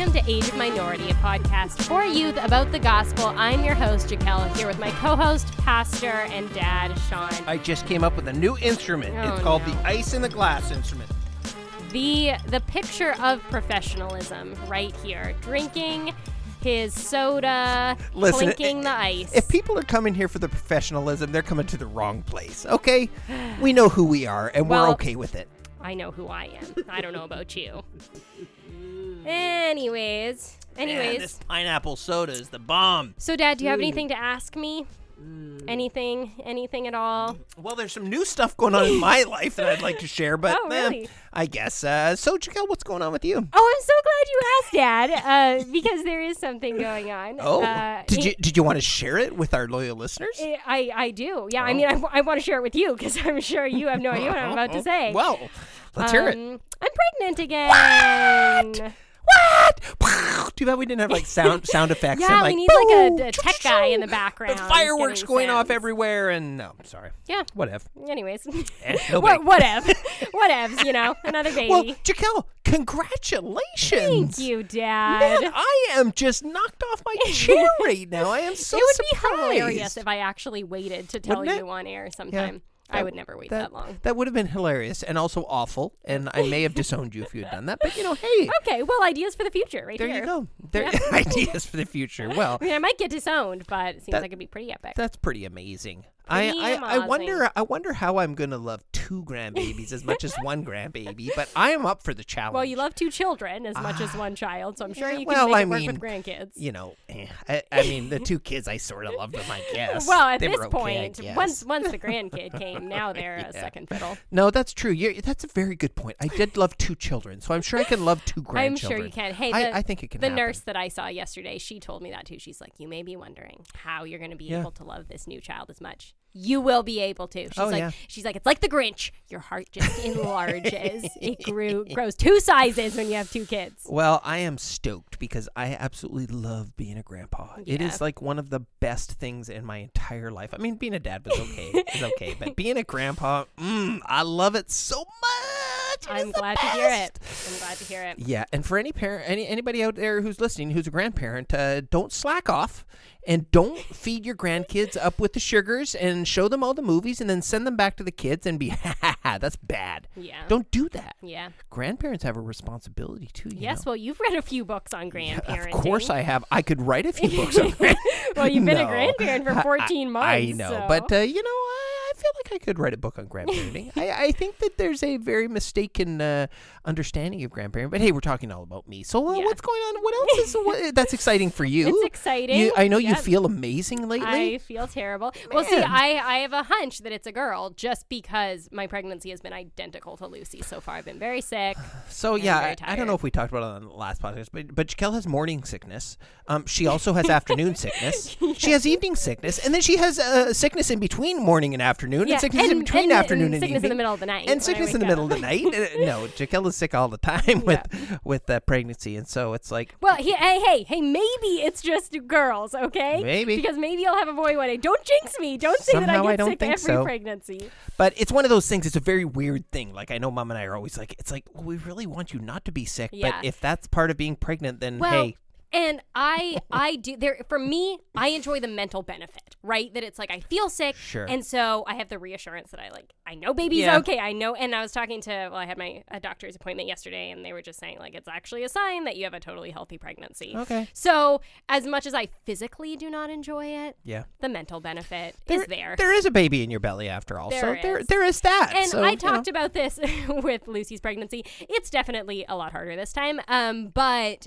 Welcome to Age of Minority, a podcast for youth about the gospel. I'm your host, Jaquelle, here with my co host, pastor, and dad, Sean. I just came up with a new instrument. Oh, it's called no. the ice in the glass instrument. The, the picture of professionalism right here drinking his soda, Listen, clinking the ice. If people are coming here for the professionalism, they're coming to the wrong place. Okay, we know who we are, and Well- we're okay with it. I know who I am. I don't know about you. Anyways, anyways. Man, this pineapple soda is the bomb. So, Dad, do you have anything to ask me? Anything? Anything at all? Well, there's some new stuff going on in my life that I'd like to share, but Oh, eh, really? I guess. Uh, so, Jaquelle, what's going on with you? Oh, I'm so glad you asked, Dad, uh, because there is something going on. Oh, uh, did you did you want to share it with our loyal listeners? I, I, I do. Yeah, I Oh. mean, I, want to share it with you because I'm sure you have no idea what I'm about to say. Well, let's hear it. Um, I'm pregnant again. What? Too bad we didn't have like sound sound effects. Yeah, and, we like, need like a, a tech guy in the background. The fireworks going off everywhere, and no, sorry. Yeah. Whatever. Anyways, Eh, what whatever, whatevs. You know, another baby. Well, Jaquelle, congratulations. Thank you, Dad. Man, I am just knocked off my chair right now. I am so it would surprised. be hilarious if I actually waited to tell Wouldn't it? you on air sometime. I would never wait that, long. That would have been hilarious and also awful, and I may have disowned you if you had done that. But you know, hey, Okay, well, ideas for the future, right there here. you go. There, ideas for the future. Well, I mean, I might get disowned, but it seems That- like it'd be pretty epic. that's pretty amazing. I, I, I wonder I wonder how I'm gonna love two grandbabies as much as one grandbaby, but I am up for the challenge. well, you love two children as much as one child, so I'm sure yeah, you can well, make I it work mean, with grandkids. you know, eh, I, I mean the two kids I sort of love them, I guess. Well, at They this were okay, I point, once once the grandkid came, now they're a second fiddle. No, that's true. you that's a very good point. I did love two children, so I'm sure I can love two I'm sure you can. Hey, I- the, I think it can The happen. nurse that I saw yesterday, she told me that too. She's like, you may be wondering how you're going to be Yeah. able to love this new child as much. You will be able to. She's Oh, like, yeah. she's like, it's like the Grinch. Your heart just enlarges. it grew grows two sizes when you have two kids. Well, I am stoked because I absolutely love being a grandpa. It Yeah. is like one of the best things in my entire life. I mean, being a dad was okay, is okay, but being a grandpa, mm, I love it so much. It I'm is the glad to hear it. I'm glad to hear it. Yeah, and for any parent, any anybody out there who's listening, who's a grandparent, uh, don't slack off, and don't feed your grandkids up with the sugars, and show them all the movies, and then send them back to the kids and be, ha ha ha, that's bad. Yeah. Don't do that. yeah. Grandparents have a responsibility too. You Yes. know? well, you've read a few books on grandparenting. Of course I have. I could write a few books on grand- well, you've been a grandparent for I- 14 months. I know, so- but uh, you know, I, I feel like I could write a book on grandparenting. I, I think that there's a very mistaken uh, understanding of grandparenting. But hey, we're talking all about me. So uh, Yeah. what's going on? What else is what, that's exciting for you? It's exciting. You, I know you Yep. feel amazing lately. I feel terrible. Well, see, Man. I, I have a hunch that it's a girl just because my pregnancy has been identical to Lucy so far. I've been very sick. So yeah, very I, I don't know if we talked about it on the last podcast, but but Jaquelle has morning sickness. Um, she also has afternoon sickness. She has evening sickness, and then she has uh, sickness in between morning and afternoon, Yeah, and sickness in between and- afternoon and and, sickness in the middle of the night and sickness in the wake middle of the night. No, Jaquelle is sick all the time with with uh, pregnancy, and so it's like Well, he, hey, hey, hey, maybe it's just girls, okay? Maybe. Because maybe I'll have a boy one day. Don't jinx me. Don't say that Somehow I I get don't sick every so. pregnancy. But it's one of those things. It's a very weird thing. Like I know mom and I are always like, it's like, well, we really want you not to be sick. Yeah. But if that's part of being pregnant, then Well, hey, and I I do there for me, I enjoy the mental benefit, right? That it's like I feel sick Sure. and so I have the reassurance that I like I know baby's Yeah. okay. I know and I was talking to well, I had my a doctor's appointment yesterday and they were just saying like it's actually a sign that you have a totally healthy pregnancy. Okay. So as much as I physically do not enjoy it, yeah, the mental benefit there, is there. There is a baby in your belly after all. There so there is. there is that. And So, I talked know. about this with Lucy's pregnancy. It's definitely a lot harder this time. Um, but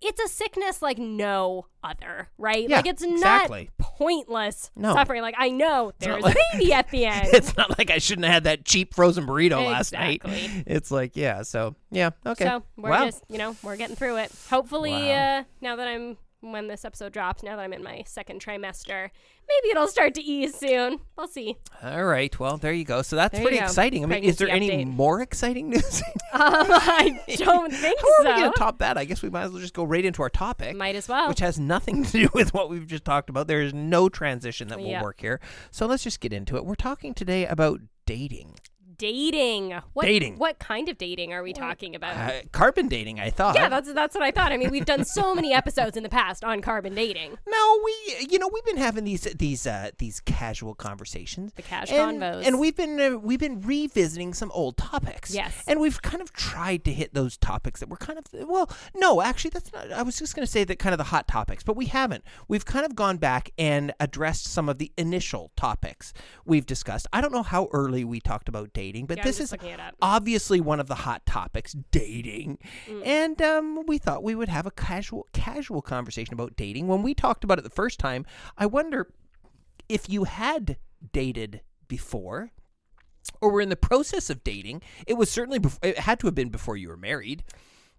it's a sickness like no other, right? Yeah, like it's not exactly. pointless No. suffering. Like I know there's like- a baby at the end. it's not like I shouldn't have had that cheap frozen burrito last night. It's like yeah. So yeah. Okay. So we're wow. just you know we're getting through it. Hopefully, Wow. uh, now that I'm when this episode drops, now that I'm in my second trimester, maybe it'll start to ease soon. We'll see. All right. Well, there you go. So that's There pretty you go. exciting. I mean, is there Pregnancy any update. more exciting news? Um, I don't think How are we so. going to top that? I guess we might as well just go right into our topic. Might as well. which has nothing to do with what we've just talked about. There is no transition that will Yeah. work here. So let's just get into it. We're talking today about dating. Dating. What, Dating. What kind of dating are we talking about? Uh, carbon dating, I thought. yeah, that's that's what I thought. I mean, we've done so many episodes in the past on carbon dating. No, we you know we've been having these these uh, these casual conversations, The cash and, convos. and we've been uh, we've been revisiting some old topics. Yes. and we've kind of tried to hit those topics that were kind of well, no, actually that's not. I was just going to say that kind of the hot topics, but we haven't. We've kind of gone back and addressed some of the initial topics we've discussed. I don't know how early we talked about dating, but Yeah, this is looking it up. obviously one of the hot topics dating Mm. and um, we thought we would have a casual casual conversation about dating when we talked about it the first time i wonder if you had dated before or were in the process of dating it was certainly bef- it had to have been before you were married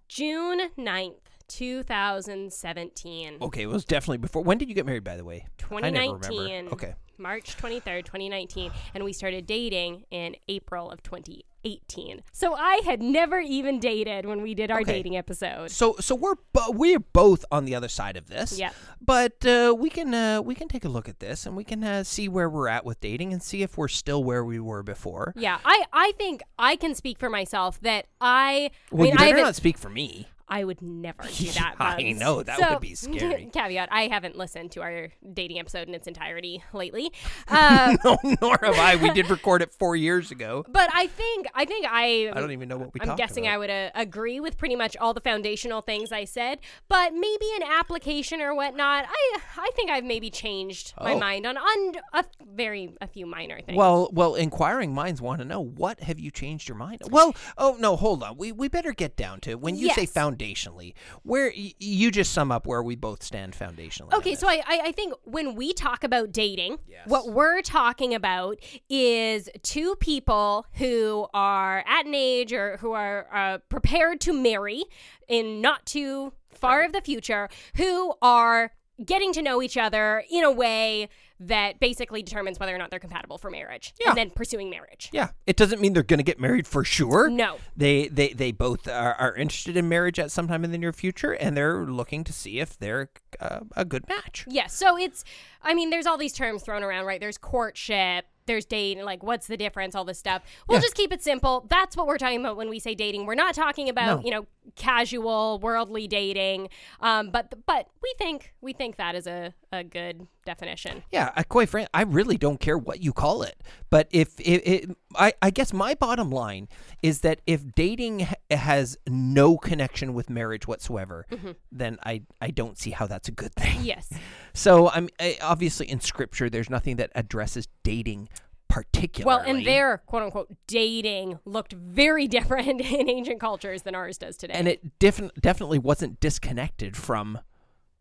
June 9th, 2017. okay it was definitely before when did you get married by the way I never 2019. okay March 23rd, 2019. And we started dating in April of 2018. So I had never even dated when we did our Okay. dating episode. so so we're bo- we're both on the other side of this Yeah. but uh, we can uh, we can take a look at this and we can uh, see where we're at with dating and see if we're still where we were before Yeah, I, I think I can speak for myself that I. well I mean, you I better haven't- not speak for me I would never do that. I know, that So, would be scary. caveat: I haven't listened to our dating episode in its entirety lately, uh, no, nor have I. We did record it four years ago. but I think I think I. I don't even know what we I'm talked guessing about. I would uh, agree with pretty much all the foundational things I said, but maybe an application or whatnot. I I think I've maybe changed my Oh. mind on on a very a few minor things. Well, well, inquiring minds want to know what have you changed your mind? On? Well, oh no, hold on. We we better get down to when you say Yes. Foundationally. Where you just sum up where we both stand foundationally. Okay, so I, I think when we talk about dating, Yes. what we're talking about is two people who are at an age or who are uh, prepared to marry in not too far of the future, who are getting to know each other in a way that basically determines whether or not they're compatible for marriage, Yeah. and then pursuing marriage. yeah, it doesn't mean they're going to get married for sure. No. They they they both are, are interested in marriage at some time in the near future, and they're looking to see if they're uh, a good match. Yes. So it's, I mean, there's all these terms thrown around, right? There's courtship, there's dating, like what's the difference, all this stuff. We'll Yeah. just keep it simple. That's what we're talking about when we say dating. We're not talking about, No. you know, casual, worldly dating. Um, but but we think we think that is a, a good definition. Yeah, I quite frankly, I really don't care what you call it. But if it, it I, I guess my bottom line is that if dating has no connection with marriage whatsoever, then I, I don't see how that's a good thing. Yes. So I'm I, obviously in scripture, there's nothing that addresses dating particularly. Well, and their quote unquote dating looked very different in ancient cultures than ours does today. and it def- definitely wasn't disconnected from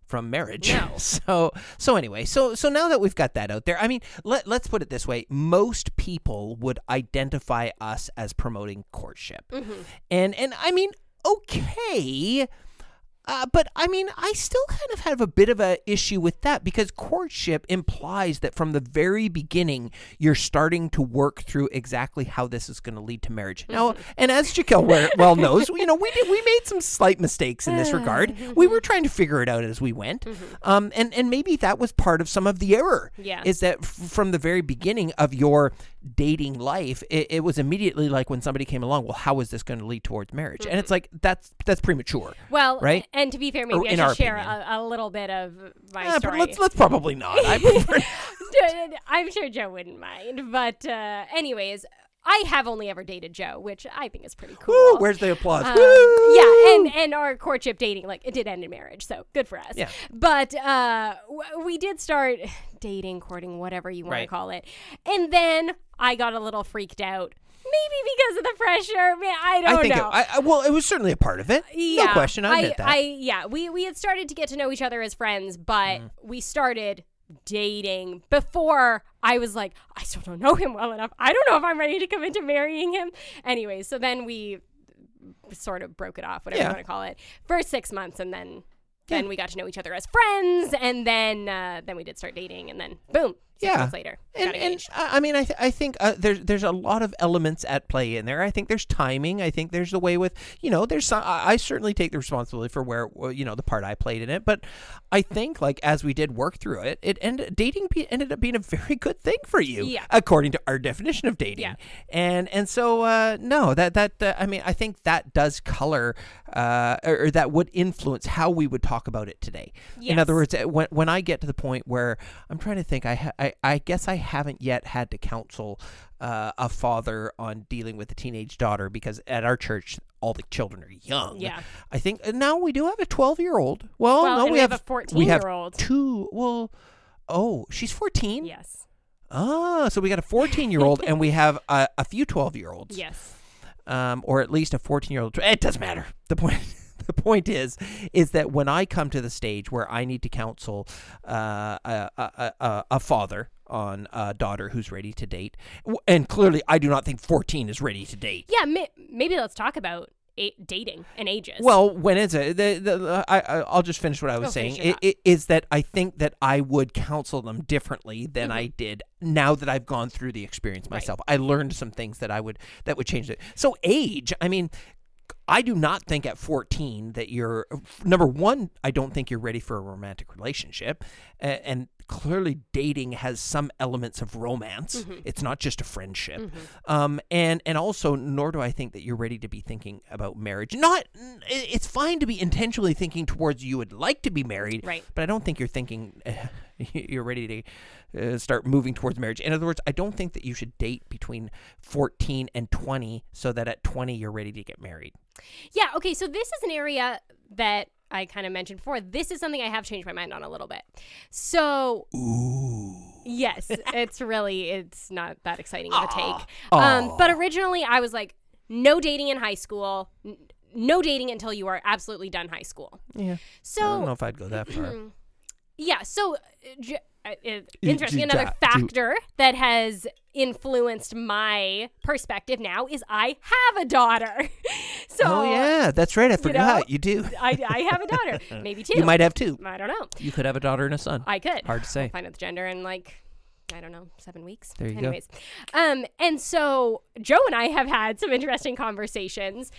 from marriage. No. So so anyway, so so now that we've got that out there, I mean, let let's put it this way: most people would identify us as promoting courtship, Mm-hmm. and and I mean, okay. Uh, but I mean, I still kind of have a bit of a issue with that because courtship implies that from the very beginning you're starting to work through exactly how this is going to lead to marriage. Now, and as Jaquelle well knows, you know, we did we made some slight mistakes in this regard. We were trying to figure it out as we went, um, and and maybe that was part of some of the error. Yeah. is that f- from the very beginning of your dating life, it, it was immediately like when somebody came along, well, how is this going to lead towards marriage? And it's like that's that's premature. well, right? And to be fair, Or maybe I in should share a, a little bit of my Uh, but story. let's let's probably not. I. I'm sure Joe wouldn't mind. But uh, anyways, I have only ever dated Joe, which I think is pretty cool. Woo, where's the applause? Um, yeah, and and our courtship dating, like it did end in marriage, so good for us. Yeah. But uh, w- we did start dating, courting, whatever you want to call it, and then I got a little freaked out, maybe because of the pressure. Man, I don't I think it, know. I, I, well, it was certainly a part of it. yeah, no question. I admit that. I yeah, we we had started to get to know each other as friends, but Mm. we started dating before I was like, I still don't know him well enough. I don't know if I'm ready to commit to marrying him. Anyway, so then we sort of broke it off, whatever Yeah. you want to call it, for six months, and then then we got to know each other as friends, and then uh, then we did start dating, and then boom, Yeah. later, And, and. I mean, I, th- I think uh, there's there's a lot of elements at play in there. I think there's timing. I think there's the way with you know there's some. I I certainly take the responsibility for where you know the part I played in it. But I think like as we did work through it, it ended dating be, ended up being a very good thing for you, Yeah. according to our definition of dating. Yeah. And and so uh, no, that that uh, I mean I think that does color uh, or, or that would influence how we would talk about it today. In other words, uh, when when I get to the point where I'm trying to think, I ha- I, I guess I haven't yet had to counsel uh, a father on dealing with a teenage daughter because at our church all the children are young. Yeah. I think and now we do have a 12 year old. Well, Well, no, we, we have a fourteen year old. Two. Well, oh, she's 14. Yes. Ah, so we got a 14 year old and we have a, a few 12 year olds Yes. um, or at least a 14 year old. It doesn't matter. The point. The point is, is that when I come to the stage where I need to counsel uh, a, a, a, a father on a daughter who's ready to date, and clearly I do not think 14 is ready to date. Yeah. May- maybe let's talk about dating and ages. Well, when is it? The, the, I, I, I'll just finish what I was Oh, saying. It, it is that I think that I would counsel them differently than I did now that I've gone through the experience Mm-hmm. Right. myself. I learned some things that I would that would change it. So age, I mean, I do not think at 14 that you're number one. I don't think you're ready for a romantic relationship, and clearly dating has some elements of romance. Mm-hmm. It's not just a friendship, um, and and also nor do I think that you're ready to be thinking about marriage. Not, it's fine to be intentionally thinking towards you would like to be married, Right. But I don't think you're thinking you're ready to uh, start moving towards marriage. In other words, I don't think that you should date between 14 and 20 so that at 20 you're ready to get married. Yeah, okay, so this is an area that I kind of mentioned before. This is something I have changed my mind on a little bit. So, Ooh. yes, it's really it's not that exciting of a take. Um, but originally I was like no dating in high school. n- No dating until you are absolutely done high school. Yeah. So I don't know if I'd go that far. yeah, so uh, j- uh, interesting. Another factor that has influenced my perspective now is I have a daughter. so oh yeah, that's right. I forgot. You, do. I, I have a daughter, maybe two. You might have two. I don't know. You could have a daughter and a son. I could. Hard to say. Find out the gender in like I don't know seven weeks. There you go. Anyways, um, and so Joe and I have had some interesting conversations.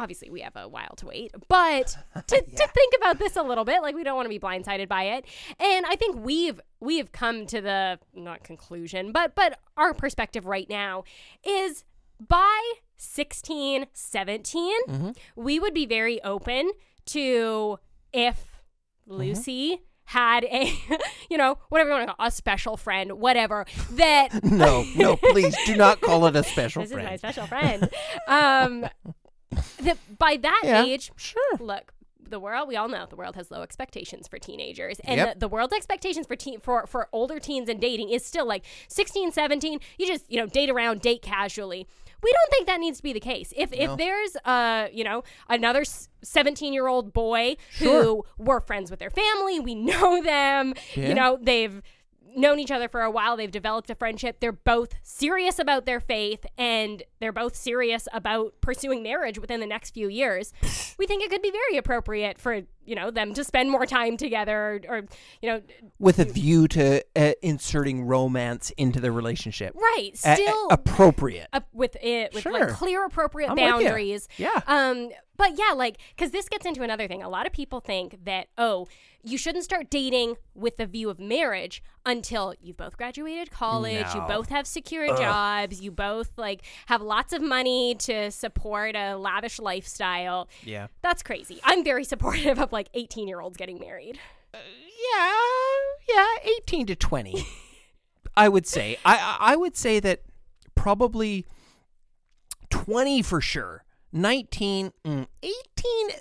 Obviously, we have a while to wait, but to, to think about this a little bit, like we don't want to be blindsided by it. And I think we've we've come to the not conclusion, but but our perspective right now is by 16, 17, Mm-hmm. we would be very open to if Mm-hmm. Lucy had a, you know, whatever you want to call it, a special friend, whatever, that No, no, please do not call it a special this is my special friend. um, that by that Yeah, age, sure. look, the world we all know the world has low expectations for teenagers and Yep. the, the world's expectations for teen for for older teens and dating is still like 16 17 you just you know date around date casually we don't think that needs to be the case if No. if there's uh you know another 17 year old boy Sure. who we're friends with their family we know them Yeah. you know they've known each other for a while they've developed a friendship they're both serious about their faith and they're both serious about pursuing marriage within the next few years we think it could be very appropriate for you know them to spend more time together or, or you know With a view to uh, inserting romance into the relationship. right A- a- still appropriate. with it with Sure. like clear appropriate I'm boundaries Yeah. um but yeah like because this gets into another thing a lot of people think that oh you shouldn't start dating with the view of marriage until you've both graduated college you both have secure jobs you both like have lots of money to support a lavish lifestyle Yeah. that's crazy i'm very supportive of like 18 year olds getting married uh, Yeah, yeah, eighteen to twenty. I would say. I I would say that probably twenty for sure. 19, mm, 18.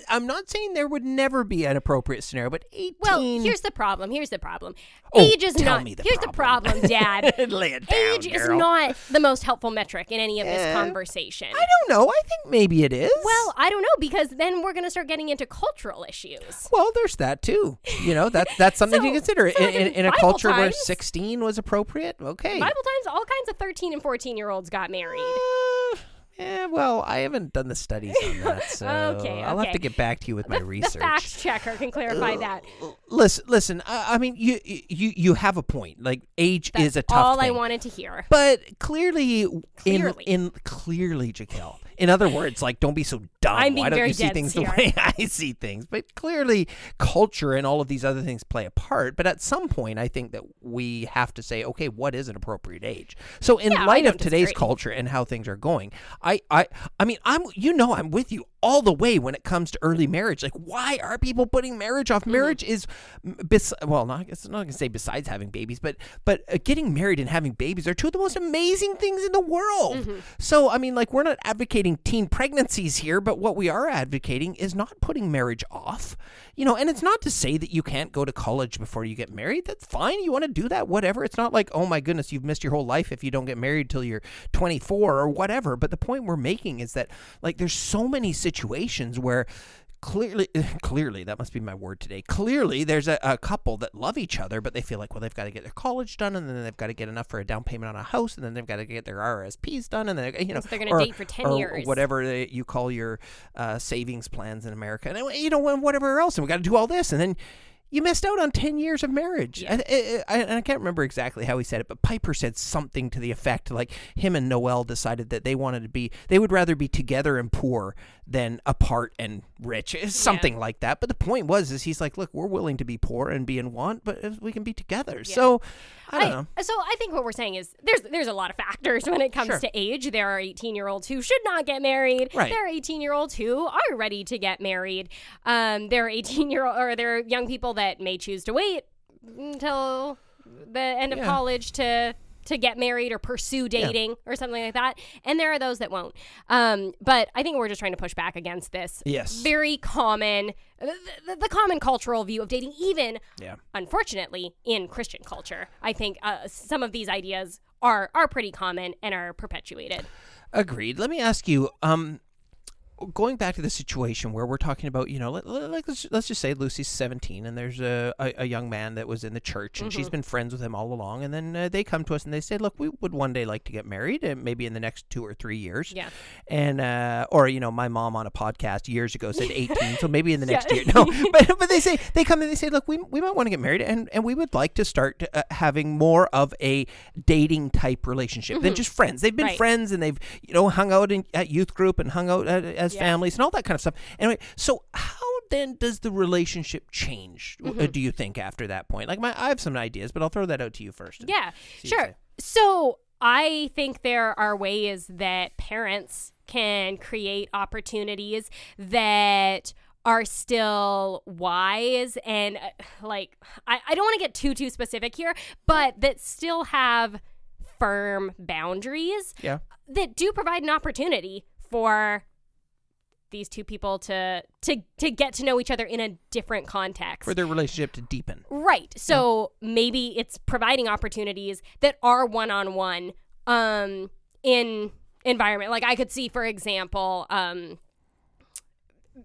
I'm not saying there would never be an appropriate scenario, but 18. well here's the problem here's the problem Oh, age is not the here's the problem dad Lay it down, age is not the most helpful metric in any of this Eh, conversation I don't know. I think maybe it is. Well, I don't know because then we're going to start getting into cultural issues. Well, there's that too. You know, that that's something to consider. so in, in, in a culture where 16 was appropriate, okay. Bible times, all kinds of 13 and 14 year olds got married. Uh, Eh, well, I haven't done the studies on that, so Okay, I'll have to get back to you with my research. The fact checker can clarify that. Listen, listen. I, I mean, you you you have a point. Like age That's is a tough all I wanted to hear. But clearly, Clearly. in in clearly, Jaquelle. In other words, like don't be so dumb. I'm Why don't you see things the way I see things? But clearly, culture and all of these other things play a part. But at some point, I think that we have to say, okay, what is an appropriate age? So, in Yeah, light of today's disagree. culture and how things are going, I, I, I mean, I'm, you know, I'm with you all the way when it comes to early marriage. Like, why are people putting marriage off? Mm-hmm. Marriage is, bes- well, not, it's not gonna say besides having babies, but but uh, getting married and having babies are two of the most amazing things in the world. Mm-hmm. So, I mean, like, we're not advocating teen pregnancies here, but what we are advocating is not putting marriage off. You know, and it's not to say that you can't go to college before you get married. That's fine. You want to do that, whatever. It's not like, oh my goodness, you've missed your whole life if you don't get married till you're 24 or whatever. But the point we're making is that, like, there's so many situations where clearly clearly that must be my word today clearly there's a, a couple that love each other but they feel like well they've got to get their college done and then they've got to get enough for a down payment on a house and then they've got to get their rsps done and then you know So they're gonna date for 10 or years. whatever they, you call your uh, savings plans in america and you know whatever else and we got to do all this and then you missed out on 10 years of marriage. Yeah. Eh, eh, I, I, I, I can't remember exactly how he said it, but Piper said something to the effect like him and Noel decided that they wanted to be, they would rather be together and poor than apart and rich. Eh, it's something like that. But the point was, is he's like, look, we're willing to be poor and be in want, but we can be together. So I don't know. So I think what we're saying is there's there's a lot of factors when it comes Sure. to age. There are 18 year olds who should not get married. Right. There are 18 year olds who are ready to get married. Um, there are 18 year old or there are young people that may choose to wait until the end of Yeah. college to to get married or pursue dating or something like that. And there are those that won't. Um, but I think we're just trying to push back against this Yes. very common the, the, the common cultural view of dating even Yeah. unfortunately in christian culture i think uh, some of these ideas are are pretty common and are perpetuated Agreed. Let me ask you, um, going back to the situation where we're talking about, you know, let, let, like, let's, let's just say Lucy's 17 and there's a, a, a young man that was in the church and she's been friends with him all along. And then uh, they come to us and they say, look, we would one day like to get married, uh, maybe in the next two or three years. Yeah. And, uh, or, you know, my mom on a podcast years ago said 18. so maybe in the next Yeah. year. No, but, but they say, they come and they say, look, we, we might want to get married and, and we would like to start uh, having more of a dating type relationship than just friends. They've been Mm-hmm. Right. friends and they've, you know, hung out in, at youth group and hung out uh, as Yeah. families and all that kind of stuff. Anyway, so how then does the relationship change? uh, Mm-hmm. do you think after that point? Like my, I have some ideas, but I'll throw that out to you first. yeah See what you sure so i think there are ways that parents can create opportunities that are still wise and uh, like i, I don't want to get too too specific here but that still have firm boundaries Yeah. that do provide an opportunity for these two people to to to get to know each other in a different context. For their relationship to deepen. right. So maybe it's providing opportunities that are one-on-one um in environment. Like I could see for example, um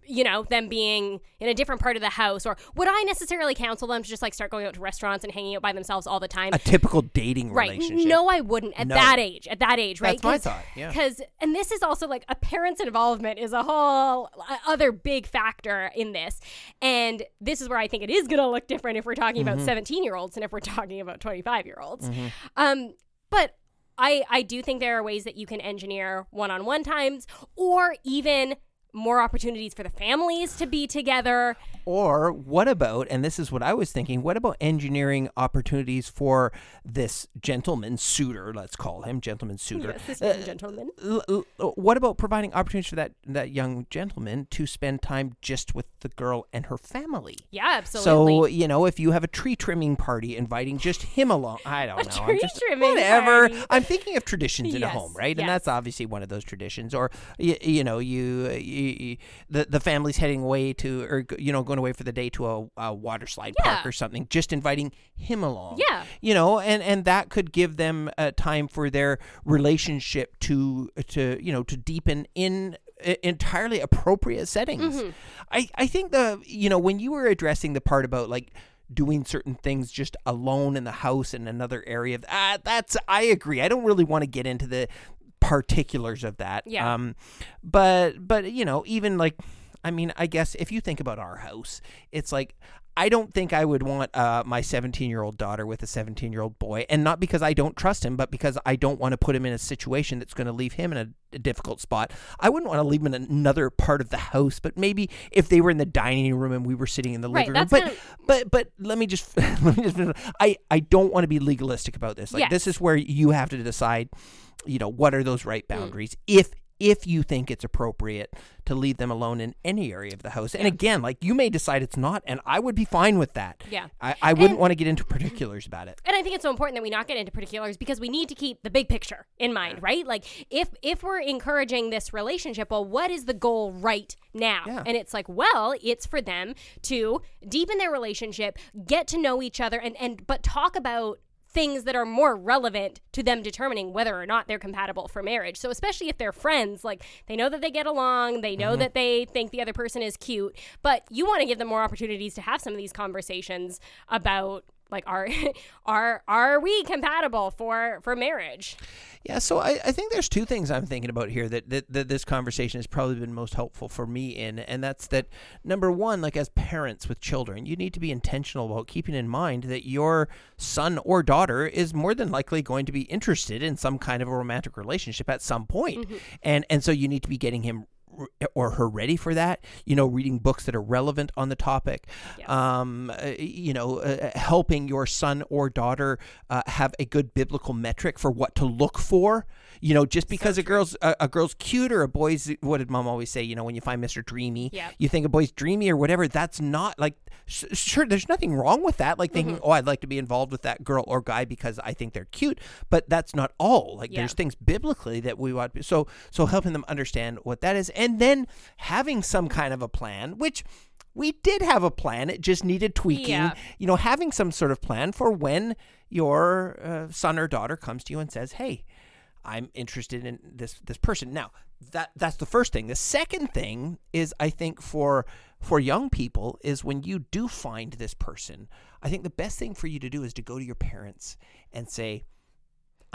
you know, them being in a different part of the house, or would I necessarily counsel them to just like start going out to restaurants and hanging out by themselves all the time? A typical dating Right. relationship. No, I wouldn't at No. that age. At that age, right? That's my thought, yeah. Because, and this is also like a parent's involvement is a whole uh, other big factor in this. And this is where I think it is going to look different if we're talking about Mm-hmm. 17 year olds and if we're talking about 25 year olds. Um, but I, I do think there are ways that you can engineer one on one times or even more opportunities for the families to be together. Or what about, and this is what I was thinking, what about engineering opportunities for this gentleman suitor, let's call him gentleman suitor. Yes, this Uh, gentleman. l- l- what about providing opportunities for that that young gentleman to spend time just with the girl and her family? Yeah, absolutely. So you know, if you have a tree trimming party, inviting just him along. I don't know. I'm tree just, trimming whatever. party. I'm thinking of traditions in a home, right? And that's obviously one of those traditions. Or you, you know, you, you, you the the family's heading away to, or you know, going away for the day to a, a water slide park or something. Just inviting him along. Yeah. You know, and and that could give them uh, time for their relationship to to you know to deepen in entirely appropriate settings. Mm-hmm. I I think the you know when you were addressing the part about like doing certain things just alone in the house in another area uh, that's I agree. I don't really want to get into the particulars of that. Yeah. Um, but but you know, even like, I mean, I guess if you think about our house, it's like. I don't think I would want uh, my 17 year old daughter with a 17 year old boy, and not because I don't trust him, but because I don't want to put him in a situation that's going to leave him in a, a difficult spot. I wouldn't want to leave him in another part of the house, but maybe if they were in the dining room and we were sitting in the Right, living room. But but but let me just let me just I I don't want to be legalistic about this. Like this is where you have to decide, you know, what are those right Mm. boundaries if if you think it's appropriate to leave them alone in any area of the house. And again, like you may decide it's not, and I would be fine with that. Yeah. I, I wouldn't And- want to get into particulars about it. and I think it's so important that we not get into particulars because we need to keep the big picture in mind, right? Like if if we're encouraging this relationship, well, what is the goal right now? Yeah. And it's like, well, it's for them to deepen their relationship, get to know each other, and and but talk about things that are more relevant to them determining whether or not they're compatible for marriage. So especially if they're friends, like they know that they get along, they know mm-hmm. that they think the other person is cute, but you want to give them more opportunities to have some of these conversations about like are are are we compatible for for marriage Yeah, so I, I think there's two things I'm thinking about here that, that, that this conversation has probably been most helpful for me in, and that's that number one, like as parents with children, you need to be intentional about keeping in mind that your son or daughter is more than likely going to be interested in some kind of a romantic relationship at some point. Mm-hmm. and and so you need to be getting him or her ready for that. You know, reading books that are relevant on the topic. Yes. Um, uh, you know, uh, helping your son or daughter uh, have a good biblical metric for what to look for. You know, just because a girl's a, a girl's cute or a boy's what did mom always say? You know, when you find Mr. Dreamy, Yep. you think a boy's dreamy or whatever. That's not like sh- sure. There's nothing wrong with that. Like thinking, Mm-hmm. oh, I'd like to be involved with that girl or guy because I think they're cute. But that's not all. Like Yeah. there's things biblically that we want. So so helping them understand what that is, and then having some kind of a plan, which. We did have a plan. It just needed tweaking. Yeah. You know, having some sort of plan for when your uh, son or daughter comes to you and says, "Hey, I'm interested in this this person." Now, that that's the first thing. The second thing is I think for for young people is when you do find this person, I think the best thing for you to do is to go to your parents and say,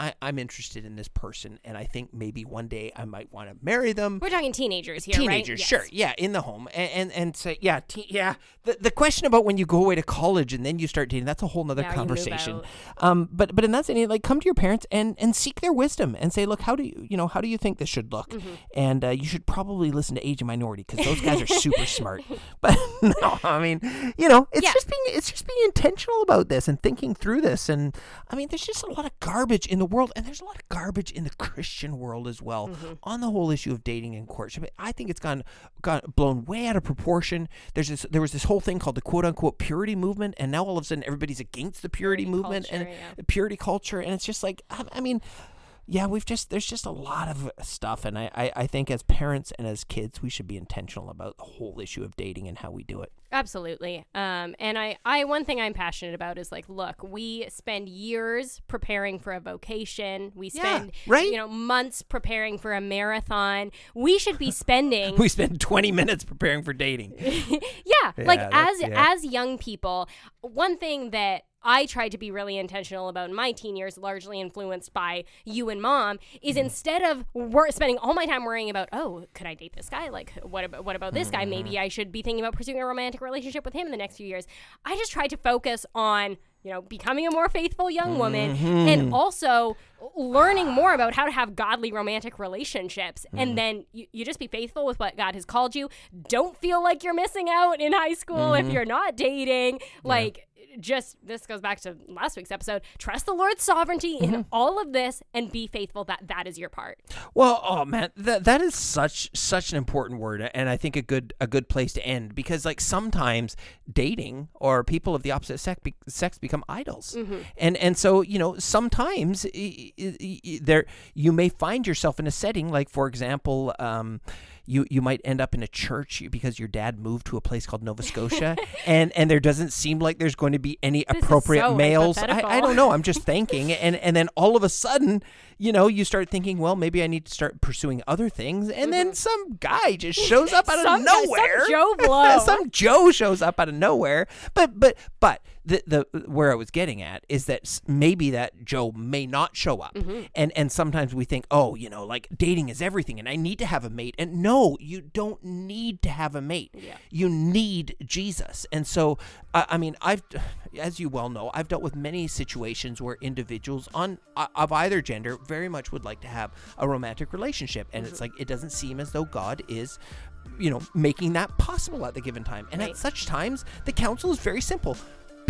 I, I'm interested in this person, and I think maybe one day I might want to marry them we're talking teenagers here teenagers, right sure, yeah, in the home, and and, and say, yeah, te- yeah. The the question about when you go away to college and then you start dating, that's a whole nother Yeah, conversation. Um, but but in that sense, like, come to your parents and and seek their wisdom and say, look, how do you you know how do you think this should look? Mm-hmm. And uh, you should probably listen to Age and Minority because those guys are super smart. But no, I mean, you know, it's Yeah. just being it's just being intentional about this and thinking through this. And I mean, there's just a lot of garbage in the world, and there's a lot of garbage in the Christian world as well Mm-hmm. on the whole issue of dating and courtship. I think it's gone gone blown way out of proportion. There's this there was this whole thing called the quote unquote purity movement, and now all of a sudden everybody's against the purity, Purity movement and yeah. the purity culture, and it's just like I, I mean. Yeah, we've just there's just a lot of stuff, and I, I, I think as parents and as kids, we should be intentional about the whole issue of dating and how we do it. Absolutely. Um, and I, I, one thing I'm passionate about is like, look, we spend years preparing for a vocation. We Yeah, spend, right? you know, months preparing for a marathon. We should be spending We spend 20 minutes preparing for dating. yeah, like as yeah. as young people, one thing that I tried to be really intentional about in my teen years, largely influenced by you and mom, is Mm-hmm. instead of wor- spending all my time worrying about, oh, could I date this guy? Like, what about what about this guy? Maybe Mm-hmm. I should be thinking about pursuing a romantic relationship with him in the next few years. I just tried to focus on you know becoming a more faithful young woman Mm-hmm. and also learning more about how to have godly romantic relationships Mm-hmm. and then you, you just be faithful with what god has called you don't feel like you're missing out in high school Mm-hmm. if you're not dating like just this goes back to last week's episode trust the lord's sovereignty Mm-hmm. in all of this and be faithful that that is your part Well, oh man, that that is such such an important word, and I think a good a good place to end because like sometimes dating or people of the opposite sex, be, sex become idols, and and so you know sometimes there you may find yourself in a setting like for example. Um, you, you might end up in a church because your dad moved to a place called Nova Scotia, and, and there doesn't seem like there's going to be any is appropriate so males. I, I don't know. I'm just thinking, and and then all of a sudden, you know, you start thinking, well, maybe I need to start pursuing other things, and then some guy just shows up out Mm-hmm. Some of guy- some nowhere. Joe Blow. some Joe shows up out of nowhere. But but but the the where I was getting at is that maybe that Joe may not show up, Mm-hmm. and and sometimes we think, oh, you know, like dating is everything, and I need to have a mate, and no, you don't need to have a mate. Yeah. You need Jesus, and so I I mean, I've, as you well know, I've dealt with many situations where individuals on of either gender very much would like to have a romantic relationship, and Mm-hmm. it's like it doesn't seem as though God is you know, making that possible at the given time. And Right. at such times, the counsel is very simple.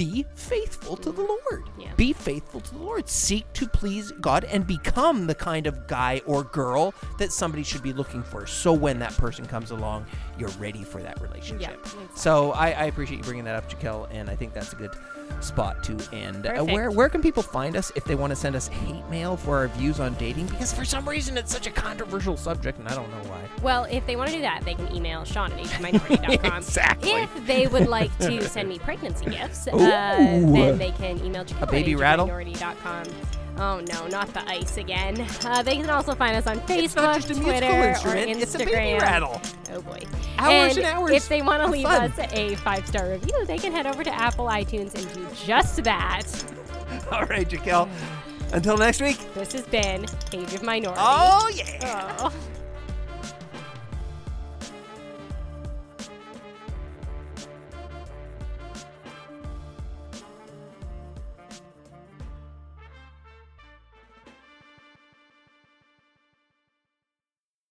Be faithful to the Lord. Yeah. Be faithful to the Lord. Seek to please God and become the kind of guy or girl that somebody should be looking for. So when that person comes along, you're ready for that relationship. exactly. So I, I appreciate you bringing that up, Jaquelle, and I think that's a good spot to end. Uh, where where can people find us if they want to send us hate mail for our views on dating? Because for some reason it's such a controversial subject, and I don't know why. Well, if they want to do that, they can email Sean at ageminority.com. Exactly. If they would like to send me pregnancy gifts, uh, then they can email A baby rattle? ageminority.com. Oh no, not the ice again. Uh, they can also find us on Facebook, It's not just a musical Twitter, or Instagram. it's a baby rattle. Oh boy. Hours and and hours If they want to leave fun. us a five star review, they can head over to Apple iTunes and do just that. All right, Jaquelle. Until next week. This has been Age of Minority. Oh yeah. Oh.